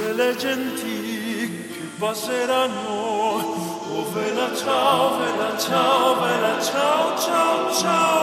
tutte le genti che passeranno. Oh vela ciao, vela ciao, vela ciao, ciao, ciao,